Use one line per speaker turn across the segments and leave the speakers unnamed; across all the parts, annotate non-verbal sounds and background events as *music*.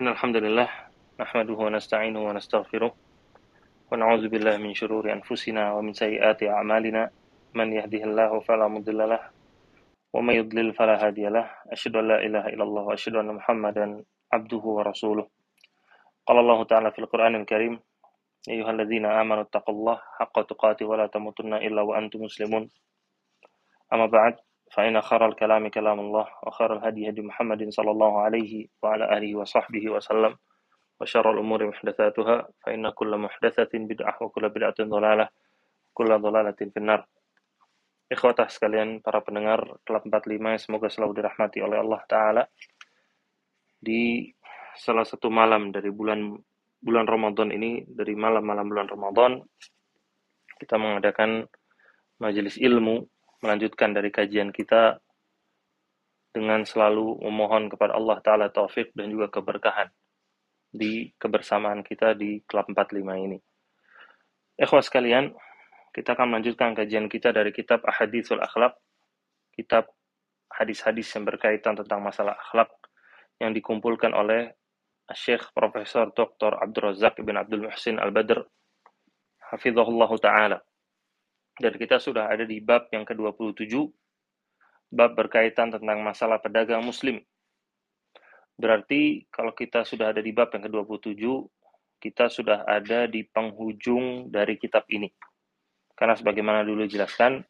إن الحمد لله نحمده ونستعينه ونستغفره ونعوذ بالله من شرور أنفسنا ومن سيئات أعمالنا. من يهده الله فلا مضل له ومن يضلل فلا هادي له. أشهد أن لا إله إلا الله وأشهد أن محمدا عبده ورسوله. قال الله تعالى في القرآن الكريم أيها الذين آمنوا اتقوا الله حق تقاته ولا تموتن إلا وأنتم مسلمون. أما بعد فإن خير الكلام كلام الله وخير الهدي هدي محمد صلى الله عليه وعلى آله وصحبه وسلم وشر الأمور محدثاتها فإن كل محدثة بدعة وكل بدعة ضلالة كل ضلالة في النار Ikhwatah sekalian, para pendengar Kelab 45 semoga selalu dirahmati oleh Allah Ta'ala di salah satu malam dari bulan bulan Ramadan ini, dari malam-malam bulan Ramadan, kita mengadakan majelis ilmu, melanjutkan dari kajian kita dengan selalu memohon kepada Allah Ta'ala taufik dan juga keberkahan di kebersamaan kita di Kelab 45 ini. Ikhwah sekalian, kita akan melanjutkan kajian kita dari kitab Ahadithul Akhlaq, kitab hadis-hadis yang berkaitan tentang masalah akhlak yang dikumpulkan oleh Syekh Profesor Dr. Abdul Razak bin Abdul Muhsin Al-Badr hafizahullah taala. Dan kita sudah ada di bab yang ke-27 bab berkaitan tentang masalah pedagang muslim. Berarti kalau kita sudah ada di bab yang ke-27 kita sudah ada di penghujung dari kitab ini. Karena sebagaimana dulu jelaskan,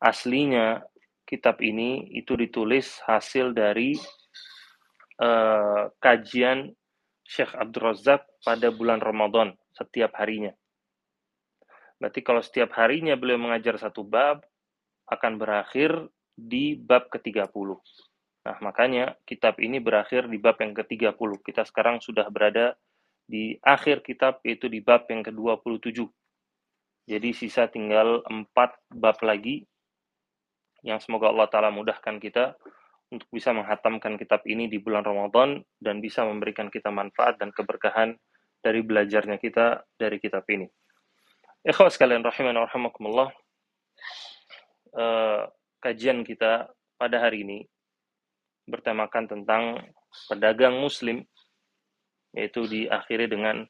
aslinya kitab ini itu ditulis hasil dari uh, kajian Syekh Abdul Razak pada bulan Ramadan setiap harinya. Berarti kalau setiap harinya beliau mengajar satu bab, akan berakhir di bab ke-30. Nah, makanya kitab ini berakhir di bab yang ke-30. Kita sekarang sudah berada di akhir kitab, yaitu di bab yang ke-27. Jadi sisa tinggal empat bab lagi yang semoga Allah Ta'ala mudahkan kita untuk bisa menghatamkan kitab ini di bulan Ramadan dan bisa memberikan kita manfaat dan keberkahan dari belajarnya kita dari kitab ini. Ikhwas sekalian rahiman rahimakumullah. Uh, kajian kita pada hari ini bertemakan tentang pedagang muslim yaitu diakhiri dengan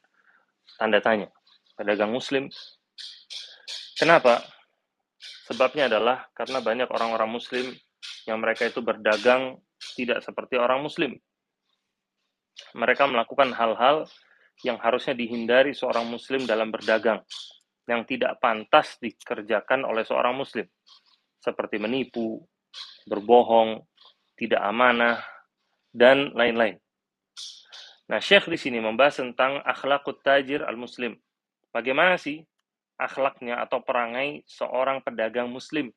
tanda tanya. Pedagang muslim Kenapa? Sebabnya adalah karena banyak orang-orang muslim yang mereka itu berdagang tidak seperti orang muslim. Mereka melakukan hal-hal yang harusnya dihindari seorang muslim dalam berdagang, yang tidak pantas dikerjakan oleh seorang muslim, seperti menipu, berbohong, tidak amanah, dan lain-lain. Nah, Syekh di sini membahas tentang akhlakut tajir al-muslim. Bagaimana sih akhlaknya atau perangai seorang pedagang muslim.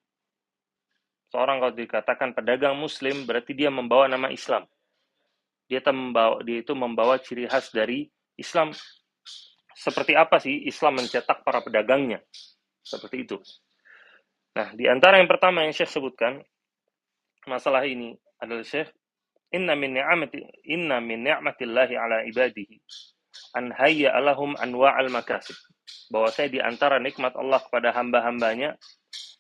Seorang kalau dikatakan pedagang muslim berarti dia membawa nama Islam. Dia membawa dia itu membawa ciri khas dari Islam. Seperti apa sih Islam mencetak para pedagangnya? Seperti itu. Nah, di antara yang pertama yang Syekh sebutkan masalah ini adalah Syekh inna min ni'amati inna min ni'matillahi ala ibadihi an hayya alahum anwa'al makasib bahwa saya di antara nikmat Allah kepada hamba-hambanya,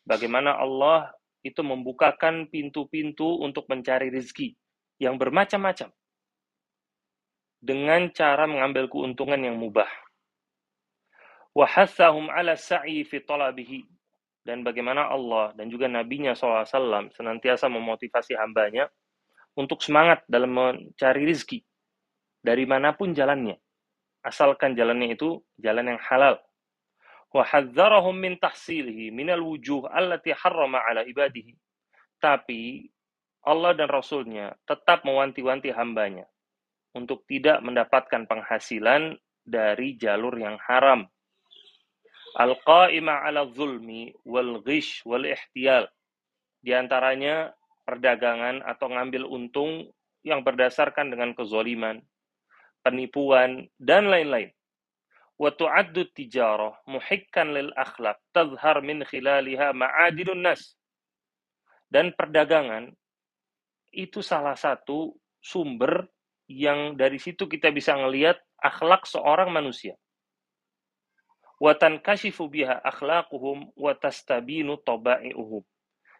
bagaimana Allah itu membukakan pintu-pintu untuk mencari rezeki yang bermacam-macam dengan cara mengambil keuntungan yang mubah. Wahassahum ala sa'i fi talabihi dan bagaimana Allah dan juga nabinya SAW senantiasa memotivasi hambanya untuk semangat dalam mencari rezeki dari mana pun jalannya. Asalkan jalannya itu jalan yang halal. wa hadzarahum min tahsilihi minal wujuh allati harrama ala ibadihi tapi Allah dan Rasulnya tetap mewanti-wanti hambanya untuk tidak mendapatkan penghasilan dari jalur yang haram. Al-qa'ima ala zulmi wal ghish wal ihtiyal. Di antaranya perdagangan atau ngambil untung yang berdasarkan dengan kezoliman, penipuan, dan lain-lain. Wa tu'addu tijarah muhikkan lil akhlaq tazhar min khilaliha ma'adilun nas. Dan perdagangan itu salah satu sumber yang dari situ kita bisa ngelihat akhlak seorang manusia. Wa tankashifu biha akhlaquhum wa tastabinu taba'i'uhum.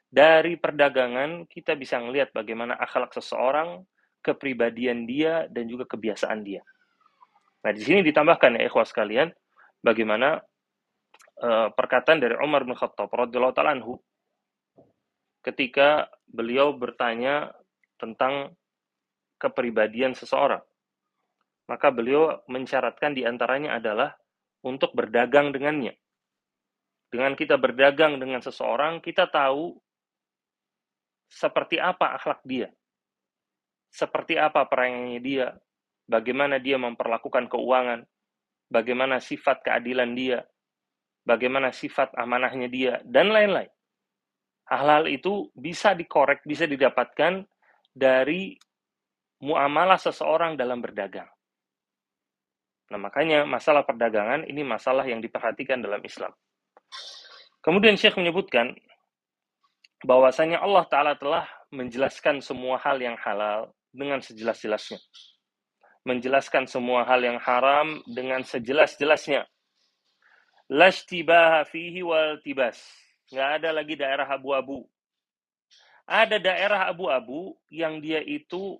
Dari perdagangan kita bisa ngelihat bagaimana akhlak seseorang kepribadian dia dan juga kebiasaan dia. Nah, di sini ditambahkan ya ikhwas sekalian, bagaimana uh, perkataan dari Umar bin Khattab radhiyallahu taala anhu ketika beliau bertanya tentang kepribadian seseorang. Maka beliau mensyaratkan di antaranya adalah untuk berdagang dengannya. Dengan kita berdagang dengan seseorang, kita tahu seperti apa akhlak dia, seperti apa perangai dia, bagaimana dia memperlakukan keuangan, bagaimana sifat keadilan dia, bagaimana sifat amanahnya dia, dan lain-lain. Hal-hal itu bisa dikorek, bisa didapatkan dari muamalah seseorang dalam berdagang. Nah, makanya masalah perdagangan ini masalah yang diperhatikan dalam Islam. Kemudian Syekh menyebutkan bahwasanya Allah Ta'ala telah menjelaskan semua hal yang halal dengan sejelas-jelasnya. Menjelaskan semua hal yang haram dengan sejelas-jelasnya. Lashtibaha fihi wal tibas. Nggak ada lagi daerah abu-abu. Ada daerah abu-abu yang dia itu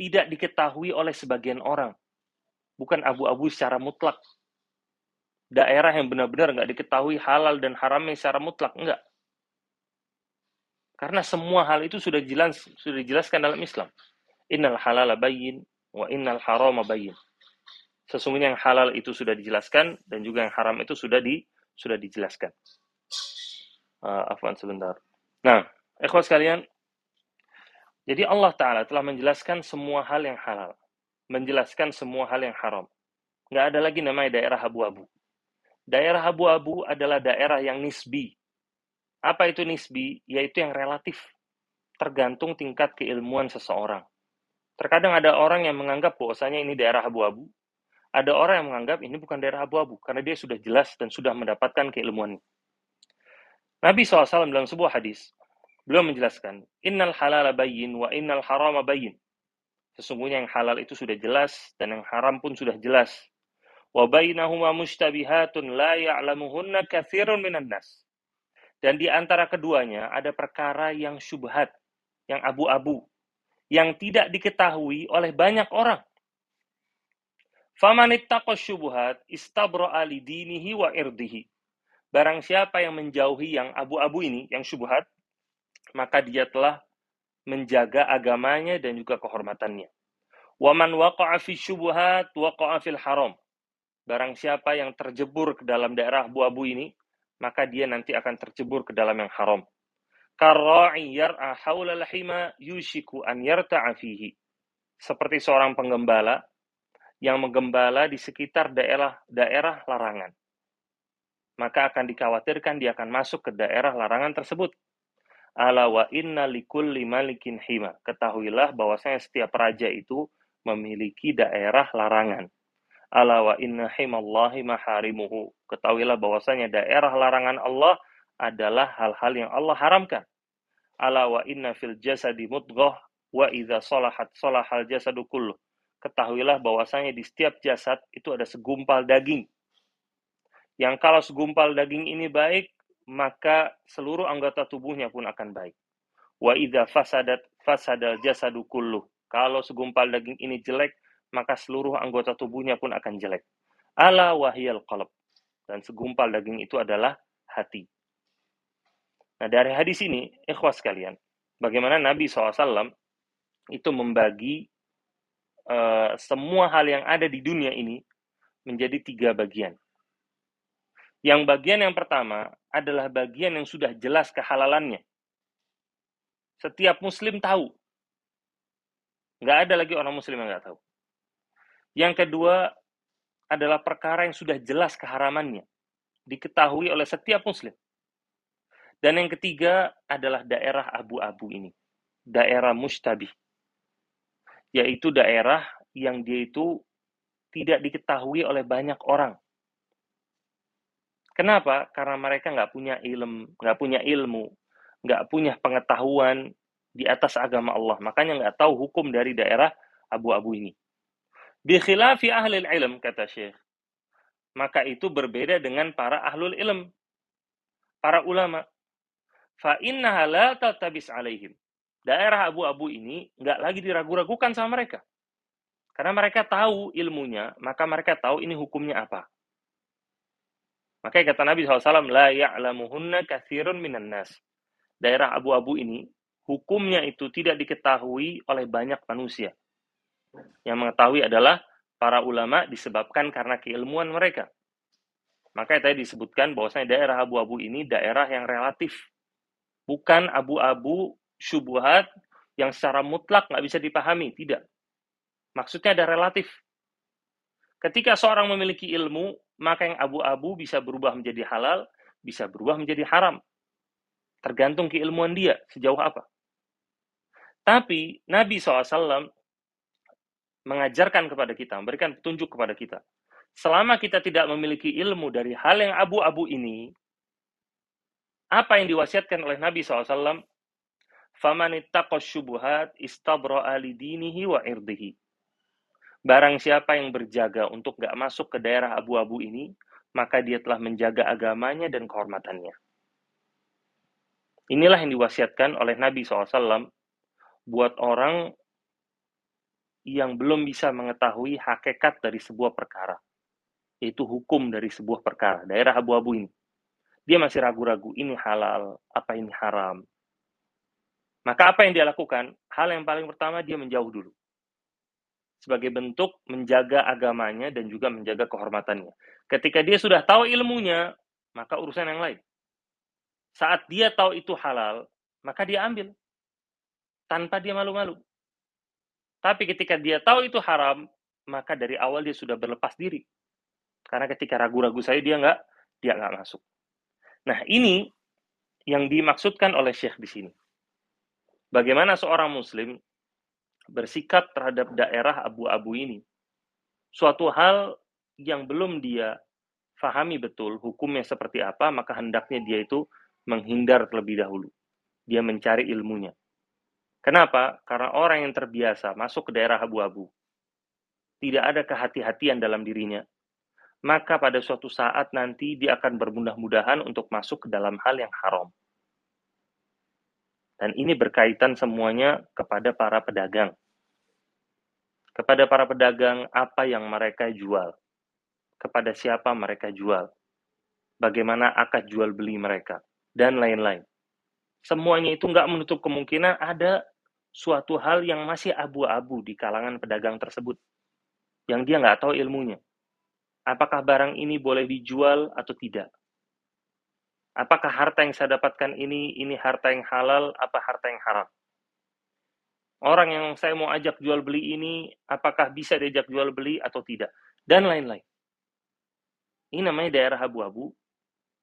tidak diketahui oleh sebagian orang. Bukan abu-abu secara mutlak. Daerah yang benar-benar nggak diketahui halal dan haramnya secara mutlak. Enggak. Karena semua hal itu sudah jelas sudah dijelaskan dalam Islam. Innal halal bayin wa innal haram bayin. Sesungguhnya yang halal itu sudah dijelaskan dan juga yang haram itu sudah di sudah dijelaskan. Uh, afwan sebentar. Nah, ikhwas sekalian, jadi Allah Ta'ala telah menjelaskan semua hal yang halal. Menjelaskan semua hal yang haram. Nggak ada lagi namanya daerah abu-abu. Daerah abu-abu adalah daerah yang nisbi. Apa itu nisbi? Yaitu yang relatif, tergantung tingkat keilmuan seseorang. Terkadang ada orang yang menganggap bahwasanya ini daerah abu-abu. Ada orang yang menganggap ini bukan daerah abu-abu karena dia sudah jelas dan sudah mendapatkan keilmuan. Nabi SAW dalam sebuah hadis, beliau menjelaskan, Innal halal bayin wa innal haram bayin. Sesungguhnya yang halal itu sudah jelas dan yang haram pun sudah jelas. Wa bainahuma mustabihatun la ya'lamuhunna kathirun minan nas. Dan di antara keduanya ada perkara yang syubhat, yang abu-abu, yang tidak diketahui oleh banyak orang. Faman ittaqa syubhat istabra'a li dinihi wa irdihi. Barang siapa yang menjauhi yang abu-abu ini, yang syubhat, maka dia telah menjaga agamanya dan juga kehormatannya. Waman waqa'a fi syubhat waqa'a fil haram. Barang siapa yang terjebur ke dalam daerah abu-abu ini, maka dia nanti akan tercebur ke dalam yang haram. Karra'i yar'a hawla hima yushiku an yarta'a fihi. Seperti seorang penggembala yang menggembala di sekitar daerah daerah larangan. Maka akan dikhawatirkan dia akan masuk ke daerah larangan tersebut. Ala wa inna likulli malikin hima. Ketahuilah bahwasanya setiap raja itu memiliki daerah larangan Ala wa inna himallahi maharimuhu. Ketahuilah bahwasanya daerah larangan Allah adalah hal-hal yang Allah haramkan. Ala wa inna fil jasadi mudghah wa idza salahat salahal jasadu kulluh. Ketahuilah bahwasanya di setiap jasad itu ada segumpal daging. Yang kalau segumpal daging ini baik, maka seluruh anggota tubuhnya pun akan baik. Wa idza fasadat fasadal jasadu kulluh. Kalau segumpal daging ini jelek, maka seluruh anggota tubuhnya pun akan jelek. Ala wahyal qalb. Dan segumpal daging itu adalah hati. Nah, dari hadis ini, ikhwas sekalian, bagaimana Nabi SAW itu membagi uh, semua hal yang ada di dunia ini menjadi tiga bagian. Yang bagian yang pertama adalah bagian yang sudah jelas kehalalannya. Setiap muslim tahu. Nggak ada lagi orang muslim yang nggak tahu. Yang kedua adalah perkara yang sudah jelas keharamannya, diketahui oleh setiap muslim. Dan yang ketiga adalah daerah abu-abu ini, daerah mustabih, yaitu daerah yang dia itu tidak diketahui oleh banyak orang. Kenapa? Karena mereka nggak punya ilmu, nggak punya ilmu, nggak punya pengetahuan di atas agama Allah. Makanya nggak tahu hukum dari daerah abu-abu ini. Bikhilafi ahli ilm, kata Syekh. Maka itu berbeda dengan para ahlul ilm. Para ulama. Fa innaha la tatabis alaihim. daerah abu-abu ini nggak lagi diragu-ragukan sama mereka. Karena mereka tahu ilmunya, maka mereka tahu ini hukumnya apa. Makanya kata Nabi SAW, La ya'lamuhunna kathirun minan nas. Daerah abu-abu ini, hukumnya itu tidak diketahui oleh banyak manusia. Yang mengetahui adalah para ulama disebabkan karena keilmuan mereka. Makanya tadi disebutkan bahwasanya daerah abu-abu ini daerah yang relatif. Bukan abu-abu syubuhat yang secara mutlak nggak bisa dipahami. Tidak. Maksudnya ada relatif. Ketika seorang memiliki ilmu, maka yang abu-abu bisa berubah menjadi halal, bisa berubah menjadi haram. Tergantung keilmuan dia, sejauh apa. Tapi Nabi SAW mengajarkan kepada kita, memberikan petunjuk kepada kita. Selama kita tidak memiliki ilmu dari hal yang abu-abu ini, apa yang diwasiatkan oleh Nabi SAW? Faman syubuhat istabra'a lidinihi wa irdihi. Barang siapa yang berjaga untuk gak masuk ke daerah abu-abu ini, maka dia telah menjaga agamanya dan kehormatannya. Inilah yang diwasiatkan oleh Nabi SAW buat orang yang belum bisa mengetahui hakikat dari sebuah perkara, yaitu hukum dari sebuah perkara, daerah abu-abu ini. Dia masih ragu-ragu, ini halal, apa ini haram. Maka apa yang dia lakukan? Hal yang paling pertama, dia menjauh dulu sebagai bentuk menjaga agamanya dan juga menjaga kehormatannya. Ketika dia sudah tahu ilmunya, maka urusan yang lain. Saat dia tahu itu halal, maka dia ambil tanpa dia malu-malu. Tapi ketika dia tahu itu haram, maka dari awal dia sudah berlepas diri. Karena ketika ragu-ragu saya dia nggak dia nggak masuk. Nah ini yang dimaksudkan oleh Syekh di sini. Bagaimana seorang Muslim bersikap terhadap daerah abu-abu ini. Suatu hal yang belum dia fahami betul hukumnya seperti apa, maka hendaknya dia itu menghindar terlebih dahulu. Dia mencari ilmunya. Kenapa? Karena orang yang terbiasa masuk ke daerah abu-abu, tidak ada kehati-hatian dalam dirinya, maka pada suatu saat nanti dia akan bermudah-mudahan untuk masuk ke dalam hal yang haram. Dan ini berkaitan semuanya kepada para pedagang. Kepada para pedagang, apa yang mereka jual? Kepada siapa mereka jual? Bagaimana akad jual beli mereka? Dan lain-lain. Semuanya itu nggak menutup kemungkinan ada suatu hal yang masih abu-abu di kalangan pedagang tersebut. Yang dia nggak tahu ilmunya. Apakah barang ini boleh dijual atau tidak? Apakah harta yang saya dapatkan ini, ini harta yang halal, apa harta yang haram? Orang yang saya mau ajak jual beli ini, apakah bisa diajak jual beli atau tidak? Dan lain-lain. Ini namanya daerah abu-abu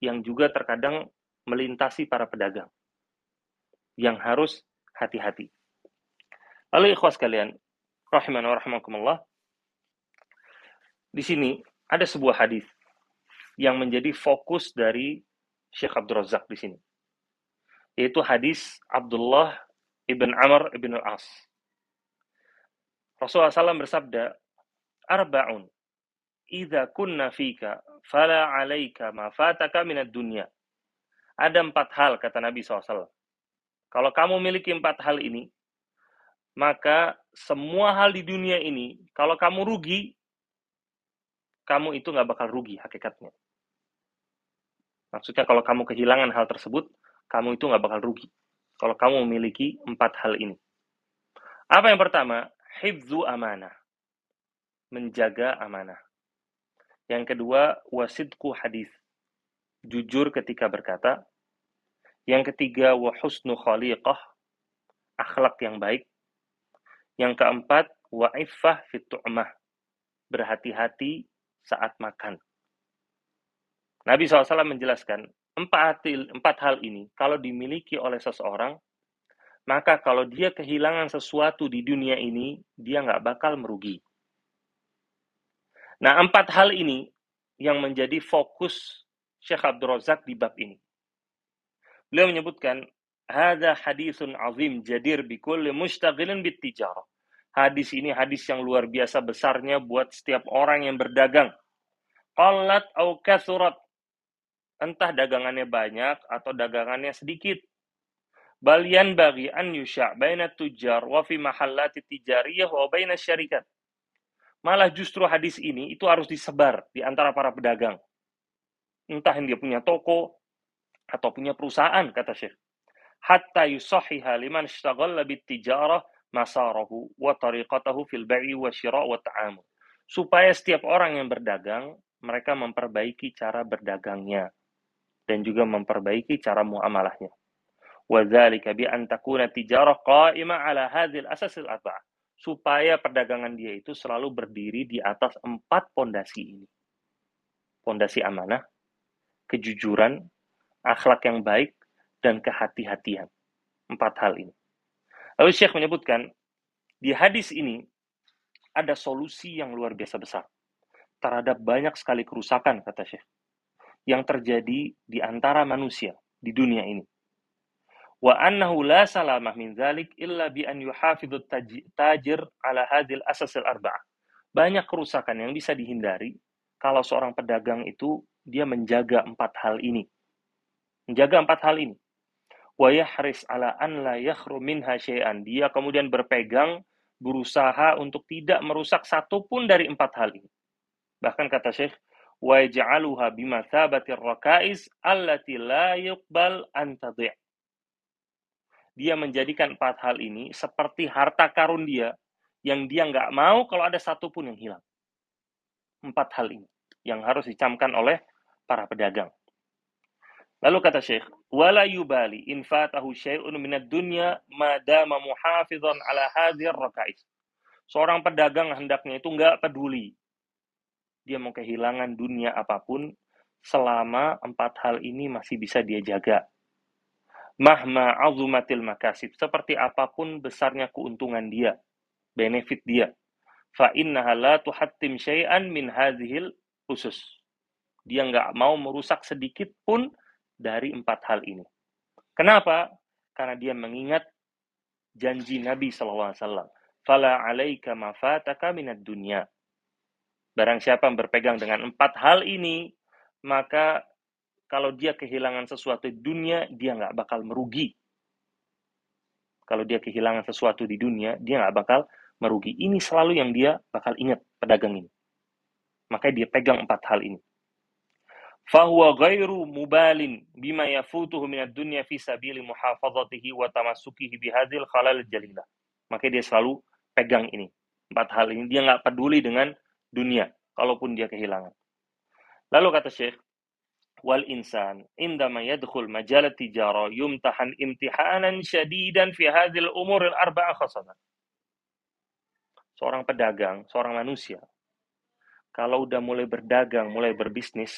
yang juga terkadang melintasi para pedagang. Yang harus hati-hati. Lalu ikhwas kalian, rahiman wa rahimakumullah. Di sini ada sebuah hadis yang menjadi fokus dari Syekh Abdul Razak di sini. Yaitu hadis Abdullah ibn Amr ibn al-As. Rasulullah SAW bersabda, Arba'un, idha kunna fika, fala alaika ma fataka minad dunya. Ada empat hal, kata Nabi SAW. Kalau kamu miliki empat hal ini, maka semua hal di dunia ini, kalau kamu rugi, kamu itu nggak bakal rugi hakikatnya. Maksudnya kalau kamu kehilangan hal tersebut, kamu itu nggak bakal rugi. Kalau kamu memiliki empat hal ini. Apa yang pertama? Hibzu amanah. Menjaga amanah. Yang kedua, wasidku hadis. Jujur ketika berkata. Yang ketiga, wahusnu khaliqah. Akhlak yang baik. Yang keempat, wa'ifah fitu'mah. Berhati-hati saat makan. Nabi SAW menjelaskan, empat, empat hal ini, kalau dimiliki oleh seseorang, maka kalau dia kehilangan sesuatu di dunia ini, dia nggak bakal merugi. Nah, empat hal ini yang menjadi fokus Syekh Abdul Razak di bab ini. Beliau menyebutkan, Hada hadisun azim jadir bikulli mustaghilin bittijarah. Hadis ini hadis yang luar biasa besarnya buat setiap orang yang berdagang. Qalat au kasurat entah dagangannya banyak atau dagangannya sedikit. bal yanbaghi an yusha' baina tujar wa fi mahallati tijariyah wa baina syarikat. Malah justru hadis ini itu harus disebar di antara para pedagang. Entah yang dia punya toko atau punya perusahaan kata Syekh. Hatta yusahhiha liman ishtaghala bit tijarah masarahu wa tariqatahu fil bai'i wa syira' wa ta'amul supaya setiap orang yang berdagang mereka memperbaiki cara berdagangnya dan juga memperbaiki cara muamalahnya wa dzalika bi an takuna tijarah qa'imah ala hadzal asasil arba'ah supaya perdagangan dia itu selalu berdiri di atas empat pondasi ini. Pondasi amanah, kejujuran, akhlak yang baik, dan kehati-hatian. Empat hal ini. Lalu Syekh menyebutkan, di hadis ini ada solusi yang luar biasa besar terhadap banyak sekali kerusakan, kata Syekh, yang terjadi di antara manusia di dunia ini wa annahu la salamah min dzalik illa bi an yuhafidhu tajir ala hadhil asas al arba'ah. Banyak kerusakan yang bisa dihindari kalau seorang pedagang itu dia menjaga empat hal ini. Menjaga empat hal ini. Wa yahris ala an la yakhru minha syai'an. Dia kemudian berpegang berusaha untuk tidak merusak satupun dari empat hal ini. Bahkan kata Syekh, wa yaj'aluha bimathabatir rakais allati la yuqbal an dia menjadikan empat hal ini seperti harta karun dia yang dia nggak mau kalau ada satu pun yang hilang. Empat hal ini yang harus dicamkan oleh para pedagang. Lalu kata Syekh, wala yubali in fatahu syai'un minad dunya madama muhafizan ala hadhir rakais. Seorang pedagang hendaknya itu nggak peduli. Dia mau kehilangan dunia apa pun selama empat hal ini masih bisa dia jaga. Mahma azumatil makasib seperti apa pun besarnya keuntungan dia benefit dia. Fa innaha la tuhattim syai'an min hadhil usus. Dia nggak mau merusak sedikit pun dari empat hal ini. Kenapa? Karena dia mengingat janji Nabi SAW fala alaika mafataka minad dunya barang siapa yang berpegang dengan empat hal ini maka kalau dia kehilangan sesuatu di dunia, dia nggak bakal merugi. Kalau dia kehilangan sesuatu di dunia, dia nggak bakal merugi. Ini selalu yang dia bakal ingat pedagang ini. Makanya dia pegang empat hal ini. Fahuwa ghairu mubalin bima yafutuhu minad dunya fi sabili muhafazatihi wa tamassukihi bihadil khalal. Makanya dia selalu pegang ini. Empat hal ini. Dia nggak peduli dengan dunia. Kalaupun dia kehilangan. Lalu kata Syekh, wal insan indama yadkhul majal tijara yumtahan imtihanan syadidan fi hadhil umur al arba'a khasatan. Seorang pedagang, seorang manusia, kalau udah mulai berdagang, mulai berbisnis,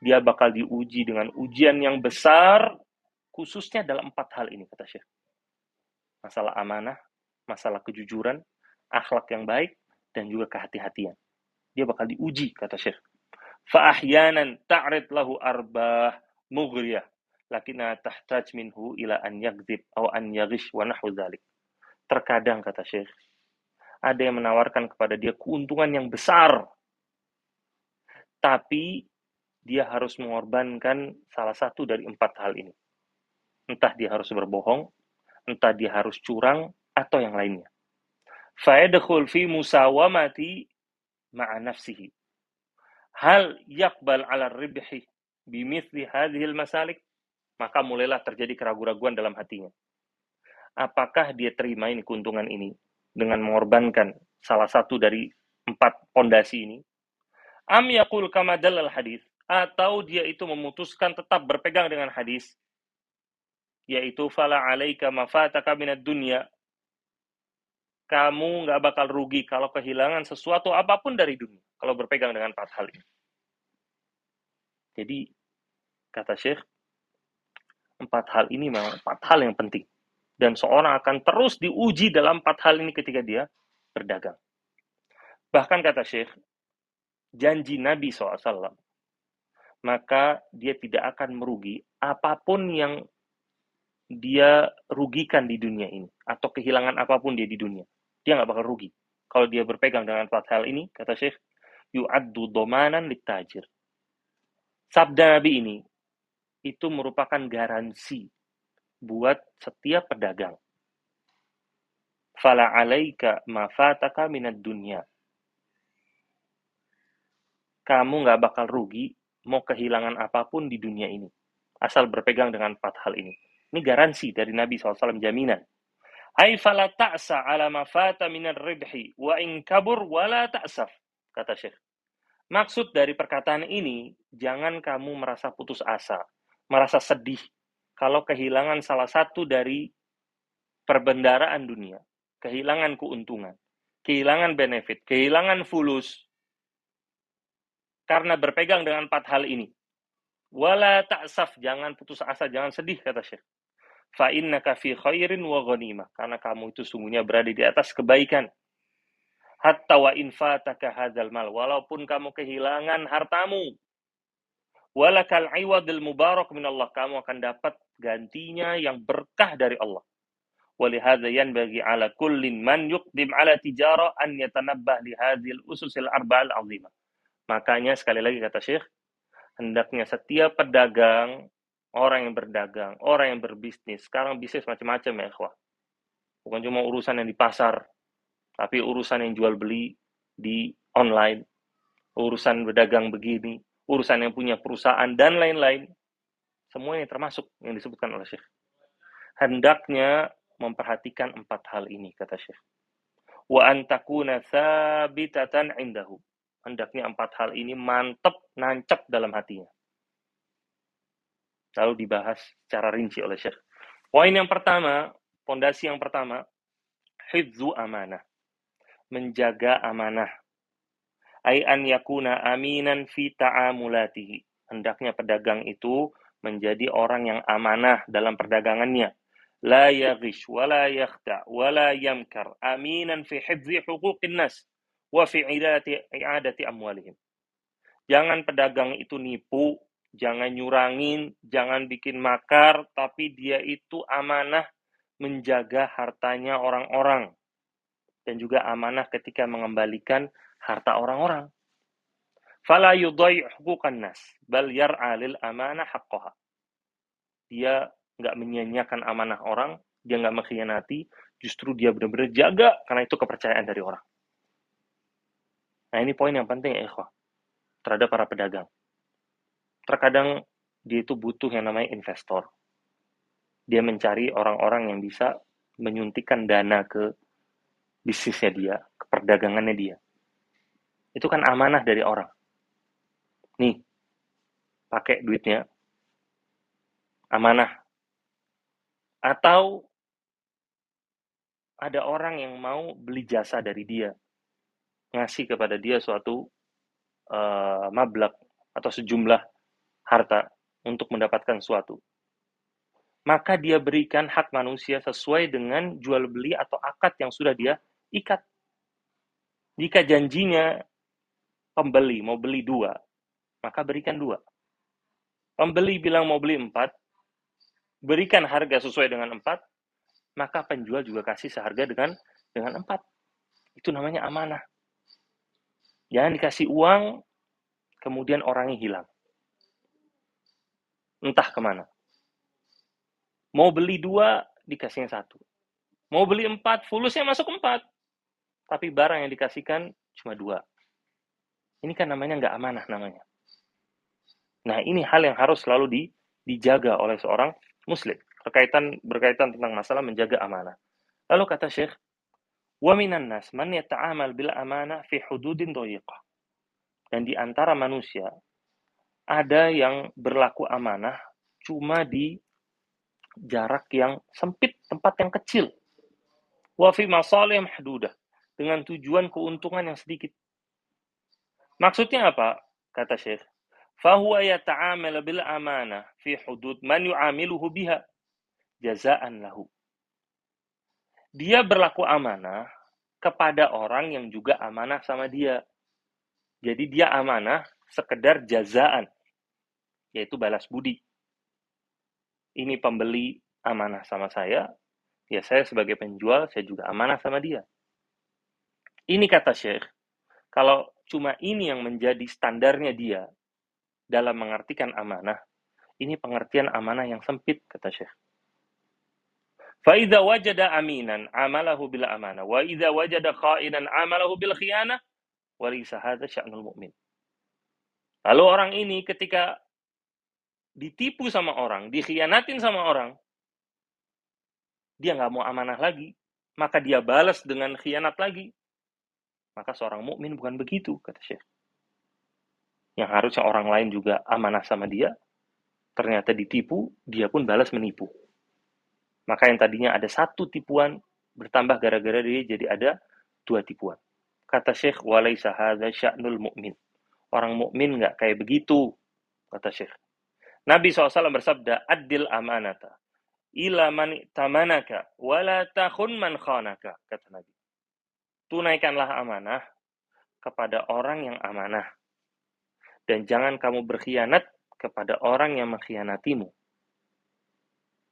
dia bakal diuji dengan ujian yang besar, khususnya dalam empat hal ini, kata Syekh. Masalah amanah, masalah kejujuran, akhlak yang baik, dan juga kehati-hatian. Dia bakal diuji, kata Syekh Fa'ahyanan ta'rid lahu arbah mughriyah lakina tahtaj minhu ila an yakdzib atau an yaghish wa nahwu dzalik. Terkadang kata Syekh, ada yang menawarkan kepada dia keuntungan yang besar. Tapi dia harus mengorbankan salah satu dari empat hal ini. Entah dia harus berbohong, entah dia harus curang, atau yang lainnya. Fa'edkhul fi musawamati ma'a nafsihi hal yakbal ala ribhi bimithli hadhil masalik maka mulailah terjadi keraguan-raguan dalam hatinya. Apakah dia terima ini keuntungan ini dengan mengorbankan salah satu dari empat pondasi ini? Am yaqul kama dalal hadis atau dia itu memutuskan tetap berpegang dengan hadis yaitu fala alaika mafataka minad dunya kamu nggak bakal rugi kalau kehilangan sesuatu apa pun dari dunia kalau berpegang dengan empat hal ini. Jadi kata Syekh empat hal ini memang empat hal yang penting dan seorang akan terus diuji dalam empat hal ini ketika dia berdagang. Bahkan kata Syekh janji Nabi SAW maka dia tidak akan merugi apa pun yang dia rugikan di dunia ini atau kehilangan apa pun dia di dunia dia nggak bakal rugi. Kalau dia berpegang dengan empat hal ini, kata Syekh, yu'addu domanan litajir. Sabda Nabi ini, itu merupakan garansi buat setiap pedagang. Fala alaika ma fataka minad dunya. Kamu nggak bakal rugi mau kehilangan apa pun di dunia ini. Asal berpegang dengan empat hal ini. Ini garansi dari Nabi SAW, jaminan. Ay fala ta'sa ala ma fata minar ribhi wa in kabur wala ta'saf, kata Syekh. Maksud dari perkataan ini, jangan kamu merasa putus asa, merasa sedih kalau kehilangan salah satu dari perbendaraan dunia, kehilangan keuntungan, kehilangan benefit, kehilangan fulus, karena berpegang dengan empat hal ini. Wala ta'saf, jangan putus asa, jangan sedih, kata Syekh. Fa innaka khairin wa ghanimah. Karena kamu itu sungguhnya berada di atas kebaikan. Hatta wa infataka hadzal mal. Walaupun kamu kehilangan hartamu. Walakal iwadil mubarak min Allah. Kamu akan dapat gantinya yang berkah dari Allah. Walihada yanbaghi ala kullin man yuqdim ala tijara an yatanabbah li hadhil ususil arba'al azimah. Makanya sekali lagi kata Syekh, hendaknya setiap pedagang orang yang berdagang, orang yang berbisnis. Sekarang bisnis macam-macam ya, ikhwah. Bukan cuma urusan yang di pasar, tapi urusan yang jual beli di online, urusan berdagang begini, urusan yang punya perusahaan dan lain-lain. Semuanya termasuk yang disebutkan oleh Syekh. Hendaknya memperhatikan empat hal ini, kata Syekh. Wa antakuna thabitatan indahu. Hendaknya empat hal ini mantap, nancap dalam hatinya lalu dibahas secara rinci oleh Syekh. Poin yang pertama, pondasi yang pertama, hifzu amanah. Menjaga amanah. Ai an yakuna aminan fi ta'amulatihi. Hendaknya pedagang itu menjadi orang yang amanah dalam perdagangannya. La yaghish wa la yakhda wa la yamkar. Aminan fi hifzi huquqin nas wa fi i'adati amwalihim. Jangan pedagang itu nipu, jangan nyurangin, jangan bikin makar, tapi dia itu amanah menjaga hartanya orang-orang. Dan juga amanah ketika mengembalikan harta orang-orang. Fala nas, bal yar'alil amanah haqqaha. Dia nggak menyanyiakan amanah orang, dia nggak mengkhianati, justru dia benar-benar jaga karena itu kepercayaan dari orang. Nah ini poin yang penting ya ikhwah, terhadap para pedagang terkadang dia itu butuh yang namanya investor. Dia mencari orang-orang yang bisa menyuntikkan dana ke bisnisnya dia, ke perdagangannya dia. Itu kan amanah dari orang. Nih, pakai duitnya, amanah. Atau ada orang yang mau beli jasa dari dia, ngasih kepada dia suatu uh, mablak atau sejumlah harta untuk mendapatkan suatu. Maka dia berikan hak manusia sesuai dengan jual beli atau akad yang sudah dia ikat. Jika janjinya pembeli mau beli dua, maka berikan dua. Pembeli bilang mau beli empat, berikan harga sesuai dengan empat, maka penjual juga kasih seharga dengan dengan empat. Itu namanya amanah. Jangan dikasih uang, kemudian orangnya hilang entah ke mana. Mau beli dua, dikasihnya satu. Mau beli empat, fulusnya masuk empat. Tapi barang yang dikasihkan cuma dua. Ini kan namanya nggak amanah namanya. Nah, ini hal yang harus selalu di, dijaga oleh seorang muslim berkaitan berkaitan tentang masalah menjaga amanah. Lalu kata Syekh, وَمِنَ النَّاسِ nas يَتَعَامَلْ yata'amal bila amanah fi hududin. Dan di antara manusia ada yang berlaku amanah cuma di jarak yang sempit, tempat yang kecil. Wa fi masalih mahdudah, dengan tujuan keuntungan yang sedikit. Maksudnya apa? Kata Syekh. Fahuwa yata'amal bil amanah fi hudud man yu'amiluhu biha jazaan lahu. Dia berlaku amanah kepada orang yang juga amanah sama dia. Jadi dia amanah sekedar jazaan yaitu balas budi. Ini pembeli amanah sama saya, ya saya sebagai penjual, saya juga amanah sama dia. Ini kata Syekh, kalau cuma ini yang menjadi standarnya dia dalam mengartikan amanah, ini pengertian amanah yang sempit, kata Syekh. Fa'idha wajada aminan amalahu bil amanah. Wa idha wajada kha'inan amalahu bil khiyanah. Walisa hadha sya'nul mu'min. Lalu orang ini ketika ditipu sama orang, dikhianatin sama orang, dia nggak mau amanah lagi, maka dia balas dengan khianat lagi. Maka seorang mukmin bukan begitu, kata Syekh. Yang harusnya orang lain juga amanah sama dia, ternyata ditipu, dia pun balas menipu. Maka yang tadinya ada satu tipuan bertambah gara-gara dia jadi ada dua tipuan. Kata Syekh, walaisa hadza sya'nul mu'min. Orang mukmin nggak kayak begitu, kata Syekh. Nabi SAW bersabda, adil amanata. Ila man tamanaka, wala takhun man khanaka, kata Nabi. Tunaikanlah amanah kepada orang yang amanah. Dan jangan kamu berkhianat kepada orang yang mengkhianatimu.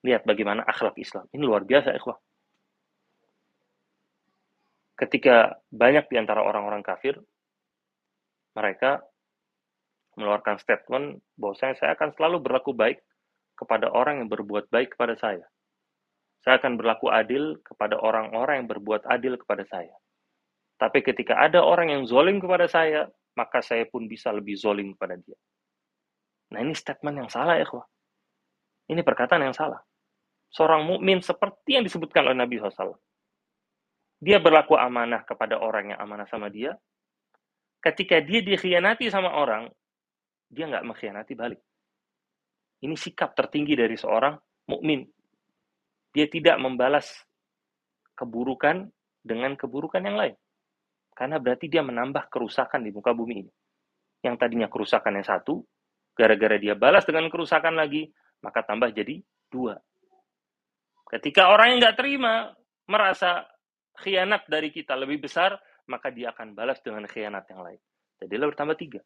Lihat bagaimana akhlak Islam. Ini luar biasa, ikhwah. Ketika banyak di antara orang-orang kafir, mereka mengeluarkan statement bahwa saya, akan selalu berlaku baik kepada orang yang berbuat baik kepada saya. Saya akan berlaku adil kepada orang-orang yang berbuat adil kepada saya. Tapi ketika ada orang yang zolim kepada saya, maka saya pun bisa lebih zolim kepada dia. Nah ini statement yang salah ya, Ini perkataan yang salah seorang mukmin seperti yang disebutkan oleh Nabi SAW. Dia berlaku amanah kepada orang yang amanah sama dia. Ketika dia dikhianati sama orang, dia nggak mengkhianati balik. Ini sikap tertinggi dari seorang mukmin. Dia tidak membalas keburukan dengan keburukan yang lain. Karena berarti dia menambah kerusakan di muka bumi ini. Yang tadinya kerusakan yang satu, gara-gara dia balas dengan kerusakan lagi, maka tambah jadi dua. Ketika orang yang nggak terima merasa khianat dari kita lebih besar, maka dia akan balas dengan khianat yang lain. Jadi lo bertambah tiga.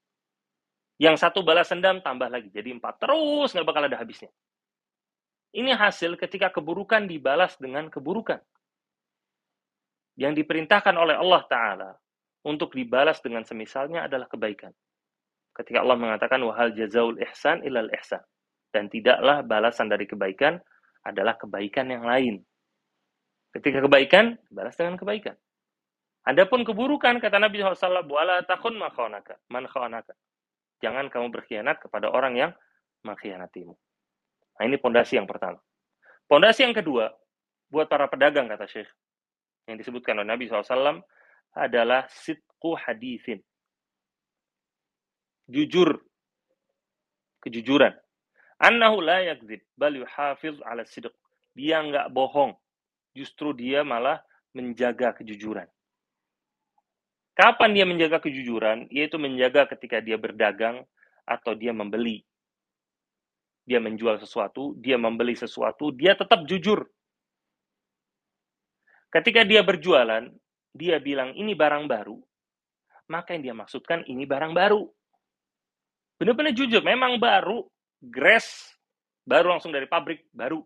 Yang satu balas dendam tambah lagi, jadi empat. Terus nggak bakal ada habisnya. Ini hasil ketika keburukan dibalas dengan keburukan. Yang diperintahkan oleh Allah Ta'ala untuk dibalas dengan semisalnya adalah kebaikan. Ketika Allah mengatakan, wahal jazaul ihsan ilal ihsan. Dan tidaklah balasan dari kebaikan adalah kebaikan yang lain. Ketika kebaikan, balas dengan kebaikan. Adapun keburukan, kata Nabi SAW, wala takun man khonaka. Jangan kamu berkhianat kepada orang yang mengkhianatimu. Nah, ini pondasi yang pertama. Pondasi yang kedua, buat para pedagang, kata Syekh, yang disebutkan oleh Nabi SAW, adalah sitku hadithin. Jujur. Kejujuran. Annahu la yakzib, bal yuhafiz ala sidq. Dia nggak bohong. Justru dia malah menjaga kejujuran. Kapan dia menjaga kejujuran? Yaitu menjaga ketika dia berdagang atau dia membeli. Dia menjual sesuatu, dia membeli sesuatu, dia tetap jujur. Ketika dia berjualan, dia bilang ini barang baru, maka yang dia maksudkan ini barang baru. Benar-benar jujur, memang baru, Grass baru langsung dari pabrik baru.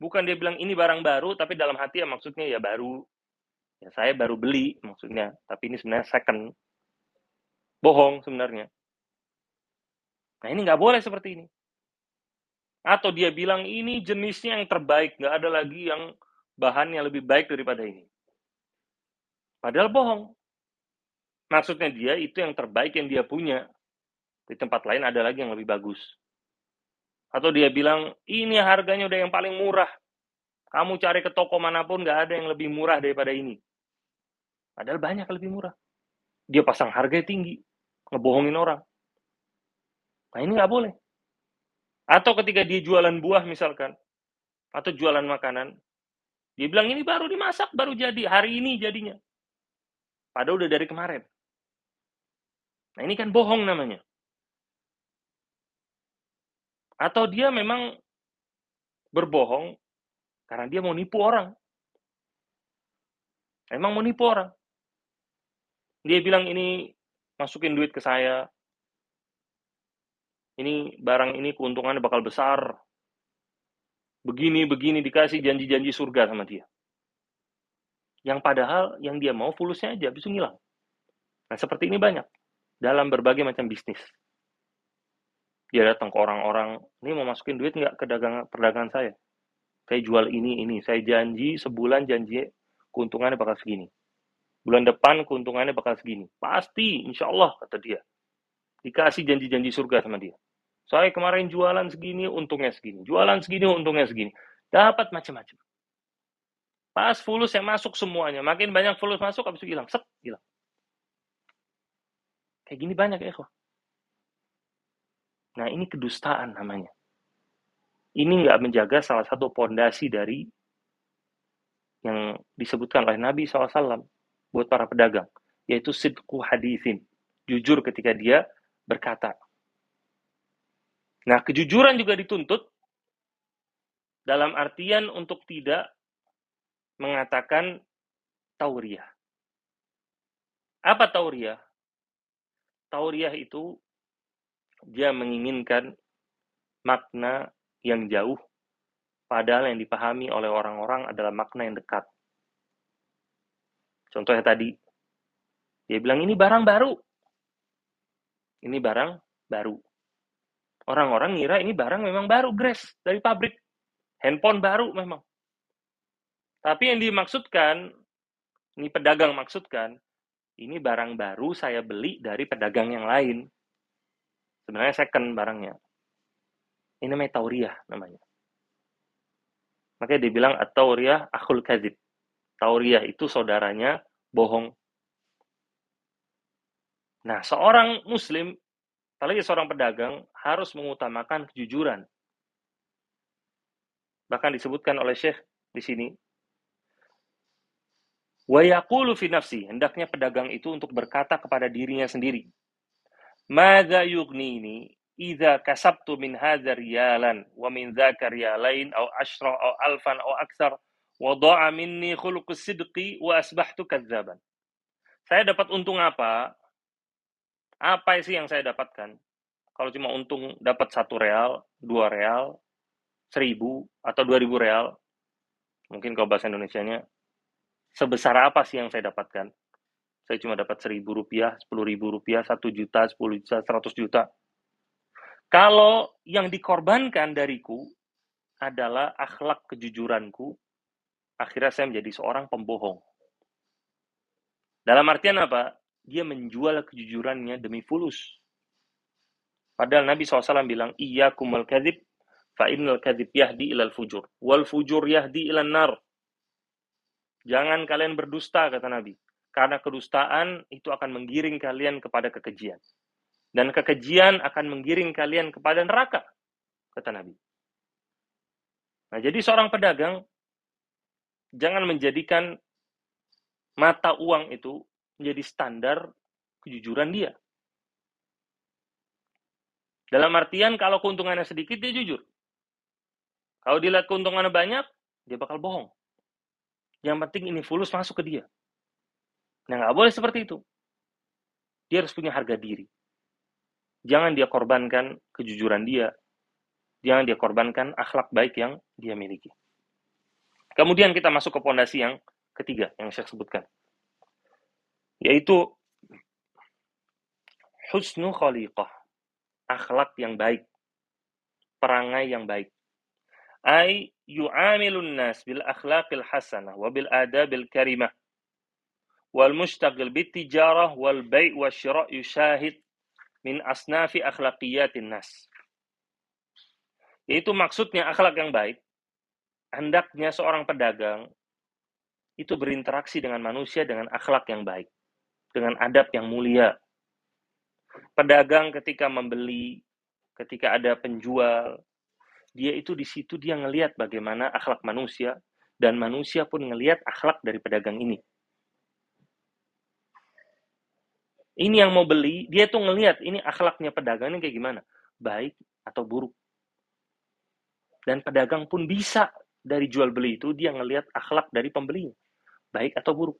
Bukan dia bilang ini barang baru, tapi dalam hati ya maksudnya ya baru. Ya saya baru beli maksudnya, tapi ini sebenarnya second. Bohong sebenarnya. Nah ini nggak boleh seperti ini. Atau dia bilang ini jenisnya yang terbaik, nggak ada lagi yang bahannya lebih baik daripada ini. Padahal bohong. Maksudnya dia itu yang terbaik yang dia punya. Di tempat lain ada lagi yang lebih bagus. Atau dia bilang, ini harganya udah yang paling murah. Kamu cari ke toko mana pun nggak ada yang lebih murah daripada ini. Padahal banyak lebih murah. Dia pasang harga tinggi, ngebohongin orang. Nah ini nggak boleh. Atau ketika dia jualan buah misalkan, atau jualan makanan, dia bilang ini baru dimasak, baru jadi, hari ini jadinya. Padahal udah dari kemarin. Nah ini kan bohong namanya. Atau dia memang berbohong karena dia mau nipu orang. Emang mau nipu orang. Dia bilang ini masukin duit ke saya. Ini barang ini keuntungannya bakal besar. Begini, begini dikasih janji-janji surga sama dia. Yang padahal yang dia mau fulusnya aja, bisa ngilang. Nah seperti ini banyak. Dalam berbagai macam bisnis dia datang ke orang-orang, ini mau masukin duit nggak ke dagang perdagangan saya? Saya jual ini, ini. Saya janji sebulan janji keuntungannya bakal segini. Bulan depan keuntungannya bakal segini. Pasti, insya Allah, kata dia. Dikasih janji-janji surga sama dia. Saya kemarin jualan segini, untungnya segini. Jualan segini, untungnya segini. Dapat macam-macam. Pas fulus yang masuk semuanya. Makin banyak fulus masuk, habis itu hilang. Set, hilang. Kayak gini banyak ya, Nah, ini kedustaan namanya. Ini nggak menjaga salah satu pondasi dari yang disebutkan oleh Nabi SAW buat para pedagang, yaitu sidku hadithin, jujur ketika dia berkata. Nah, kejujuran juga dituntut dalam artian untuk tidak mengatakan tauriah. Apa tauriah? Tauriah itu dia menginginkan makna yang jauh padahal yang dipahami oleh orang-orang adalah makna yang dekat. Contohnya tadi, dia bilang ini barang baru. Ini barang baru. Orang-orang ngira ini barang memang baru, Grace, dari pabrik. Handphone baru memang. Tapi yang dimaksudkan, ini pedagang maksudkan, ini barang baru saya beli dari pedagang yang lain. Sebenarnya second barangnya. Ini namanya tauriah namanya. Makanya dibilang at-tauriyah akhul kadib. Tauriah itu saudaranya bohong. Nah, seorang muslim, apalagi seorang pedagang, harus mengutamakan kejujuran. Bahkan disebutkan oleh Syekh di sini, wa yaqulu fi nafsi, hendaknya pedagang itu untuk berkata kepada dirinya sendiri. Mada ini idza kasabtu min hadza riyalan wa min dzaka riyalain aw ashra aw alfan aw aktsar wa dha'a minni khuluqus sidqi wa asbahtu kadzaban. Saya dapat untung apa? Apa sih yang saya dapatkan? Kalau cuma untung dapat satu real, dua real, seribu atau dua ribu real, mungkin kalau bahasa Indonesia-nya, sebesar apa sih yang saya dapatkan? Saya cuma dapat seribu rupiah, sepuluh ribu rupiah, satu juta, sepuluh juta, seratus juta. Kalau yang dikorbankan dariku adalah akhlak kejujuranku, akhirnya saya menjadi seorang pembohong. Dalam artian apa? Dia menjual kejujurannya demi fulus. Padahal Nabi SAW bilang, Iya kumal kadib, fa innal kadib yahdi ilal fujur. Wal fujur yahdi ilal nar. Jangan kalian berdusta, kata Nabi. Karena kedustaan itu akan menggiring kalian kepada kekejian. Dan kekejian akan menggiring kalian kepada neraka, kata Nabi. Nah, jadi seorang pedagang jangan menjadikan mata uang itu menjadi standar kejujuran dia. Dalam artian kalau keuntungannya sedikit dia jujur. Kalau dilihat keuntungannya banyak, dia bakal bohong. Yang penting ini fulus masuk ke dia. Nah nggak boleh seperti itu. Dia harus punya harga diri. Jangan dia korbankan kejujuran dia. Jangan dia korbankan akhlak baik yang dia miliki. Kemudian kita masuk ke pondasi yang ketiga yang saya sebutkan. Yaitu husnu khaliqah. Akhlak yang baik. Perangai yang baik. Ay yu'amilun nas bil akhlaqil hasanah wa bil adabil karimah wal mustaqil bit tijarah wal bai' wa syira' yushahid min asnafi akhlaqiyatin nas. Yaitu maksudnya akhlak yang baik, hendaknya seorang pedagang itu berinteraksi dengan manusia dengan akhlak yang baik, dengan adab yang mulia. Pedagang ketika membeli, ketika ada penjual, dia itu di situ dia ngelihat bagaimana akhlak manusia dan manusia pun ngelihat akhlak dari pedagang ini. Ini yang mau beli, dia tuh ngelihat ini akhlaknya pedagang ini kayak gimana, baik atau buruk. Dan pedagang pun bisa dari jual beli itu dia ngelihat akhlak dari pembeli, baik atau buruk.